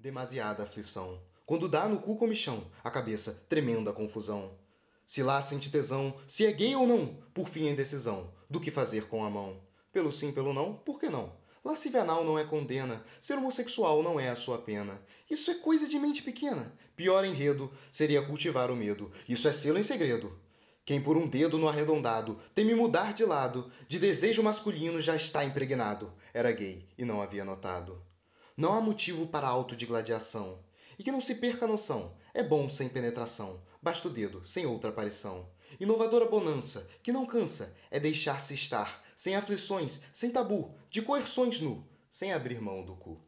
demasiada aflição. Quando dá no cu comichão, a cabeça, tremenda confusão. Se lá sente tesão, se é gay ou não, por fim a indecisão, do que fazer com a mão. Pelo sim, pelo não, por que não? Lascívia anal não é condena, ser homossexual não é a sua pena. Isso é coisa de mente pequena. Pior enredo seria cultivar o medo. Isso é selo em segredo. Quem por um dedo no arredondado teme mudar de lado, de desejo masculino já está impregnado. Era gay e não havia notado. Não há motivo para autodigladiação. E que não se perca a noção. É bom sem penetração. Basta o dedo, sem outra aparição. Inovadora bonança, que não cansa, é deixar-se estar, sem aflições, sem tabu, de coerções nu, sem abrir mão do cu.